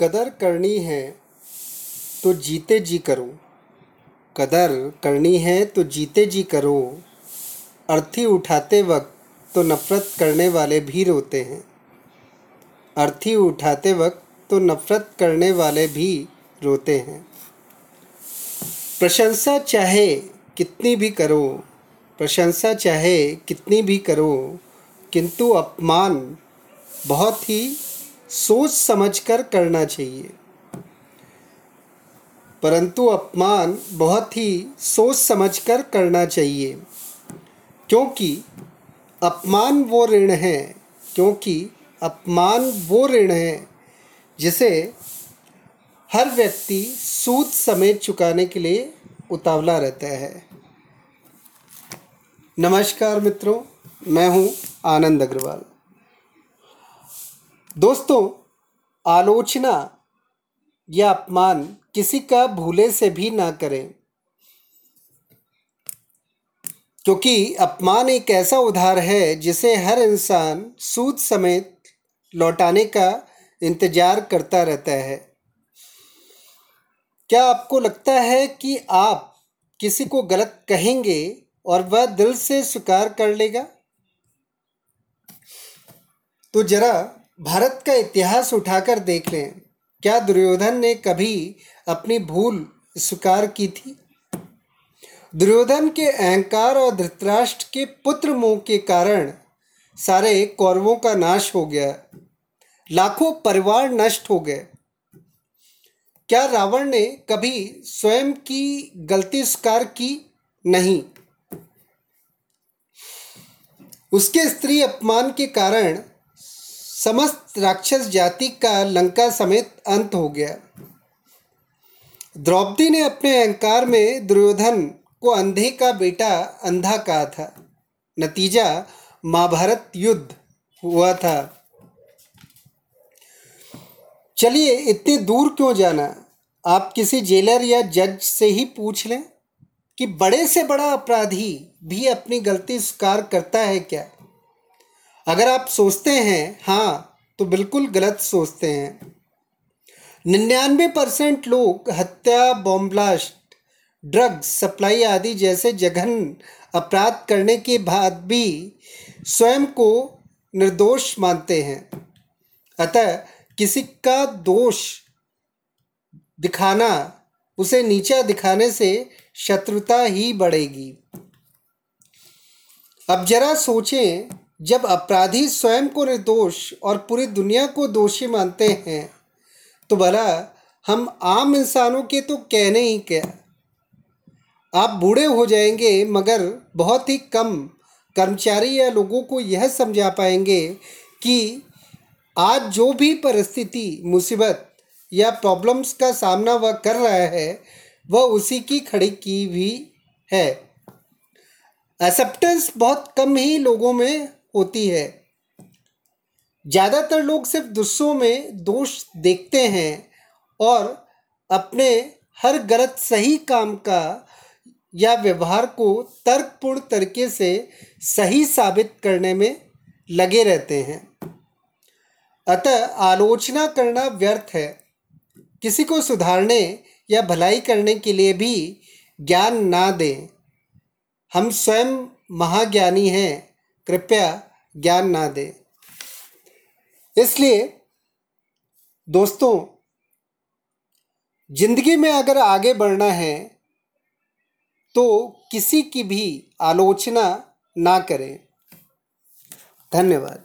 कदर करनी है तो जीते जी करो। कदर करनी है तो जीते जी करो। अर्थी उठाते वक्त तो नफ़रत करने वाले भी रोते हैं। अर्थी उठाते वक्त तो नफ़रत करने वाले भी रोते हैं। प्रशंसा चाहे कितनी भी करो। प्रशंसा चाहे कितनी भी करो। किंतु अपमान बहुत ही सोच समझकर करना चाहिए। परंतु अपमान बहुत ही सोच समझकर करना चाहिए, क्योंकि अपमान वो ऋण है, क्योंकि अपमान वो ऋण है, जिसे हर व्यक्ति सूद समेत चुकाने के लिए उतावला रहता है। नमस्कार मित्रों, मैं हूँ आनंद अग्रवाल। दोस्तों, आलोचना या अपमान किसी का भूले से भी ना करें। क्योंकि अपमान एक ऐसा उधार है जिसे हर इंसान सूद समेत लौटाने का इंतज़ार करता रहता है। क्या आपको लगता है कि आप किसी को गलत कहेंगे और वह दिल से स्वीकार कर लेगा? तो जरा भारत का इतिहास उठाकर देख लें, क्या दुर्योधन ने कभी अपनी भूल स्वीकार की थी? दुर्योधन के अहंकार और धृतराष्ट्र के पुत्र मोह के कारण सारे कौरवों का नाश हो गया, लाखों परिवार नष्ट हो गए। क्या रावण ने कभी स्वयं की गलती स्वीकार की? नहीं। उसके स्त्री अपमान के कारण समस्त राक्षस जाति का लंका समेत अंत हो गया। द्रौपदी ने अपने अहंकार में दुर्योधन को अंधे का बेटा अंधा कहा था। नतीजा, महाभारत युद्ध हुआ था। चलिए, इतनी दूर क्यों जाना? आप किसी जेलर या जज से ही पूछ लें कि बड़े से बड़ा अपराधी भी अपनी गलती स्वीकार करता है क्या? अगर आप सोचते हैं हाँ तो बिल्कुल गलत सोचते हैं। निन्यानवे परसेंट लोग हत्या बॉम्ब ब्लास्ट ड्रग्स, सप्लाई आदि जैसे जघन अपराध करने के बाद भी स्वयं को निर्दोष मानते हैं। अतः किसी का दोष दिखाना, उसे नीचा दिखाने से शत्रुता ही बढ़ेगी। अब जरा सोचें जब अपराधी स्वयं को निर्दोष और पूरी दुनिया को दोषी मानते हैं तो भला हम आम इंसानों के तो कहने ही क्या? आप बूढ़े हो जाएँगे, मगर बहुत ही कम कर्मचारी या लोगों को यह समझा पाएँगे कि आज जो भी परिस्थिति, मुसीबत या प्रॉब्लम्स का सामना वह कर रहा है, वह उसी की खड़ी की भी है। एक्सेप्टेंस बहुत कम ही लोगों में होती है। ज़्यादातर लोग सिर्फ़ दूसरों में दोष देखते हैं और अपने हर गलत सही काम का या व्यवहार को तर्कपूर्ण तरीके से सही साबित करने में लगे रहते हैं। अतः आलोचना करना व्यर्थ है। किसी को सुधारने या भलाई करने के लिए भी ज्ञान ना दें। हम स्वयं महाज्ञानी हैं। कृपया ज्ञान ना दे। इसलिए दोस्तों, ज़िंदगी में अगर आगे बढ़ना है तो किसी की भी आलोचना ना करें। धन्यवाद।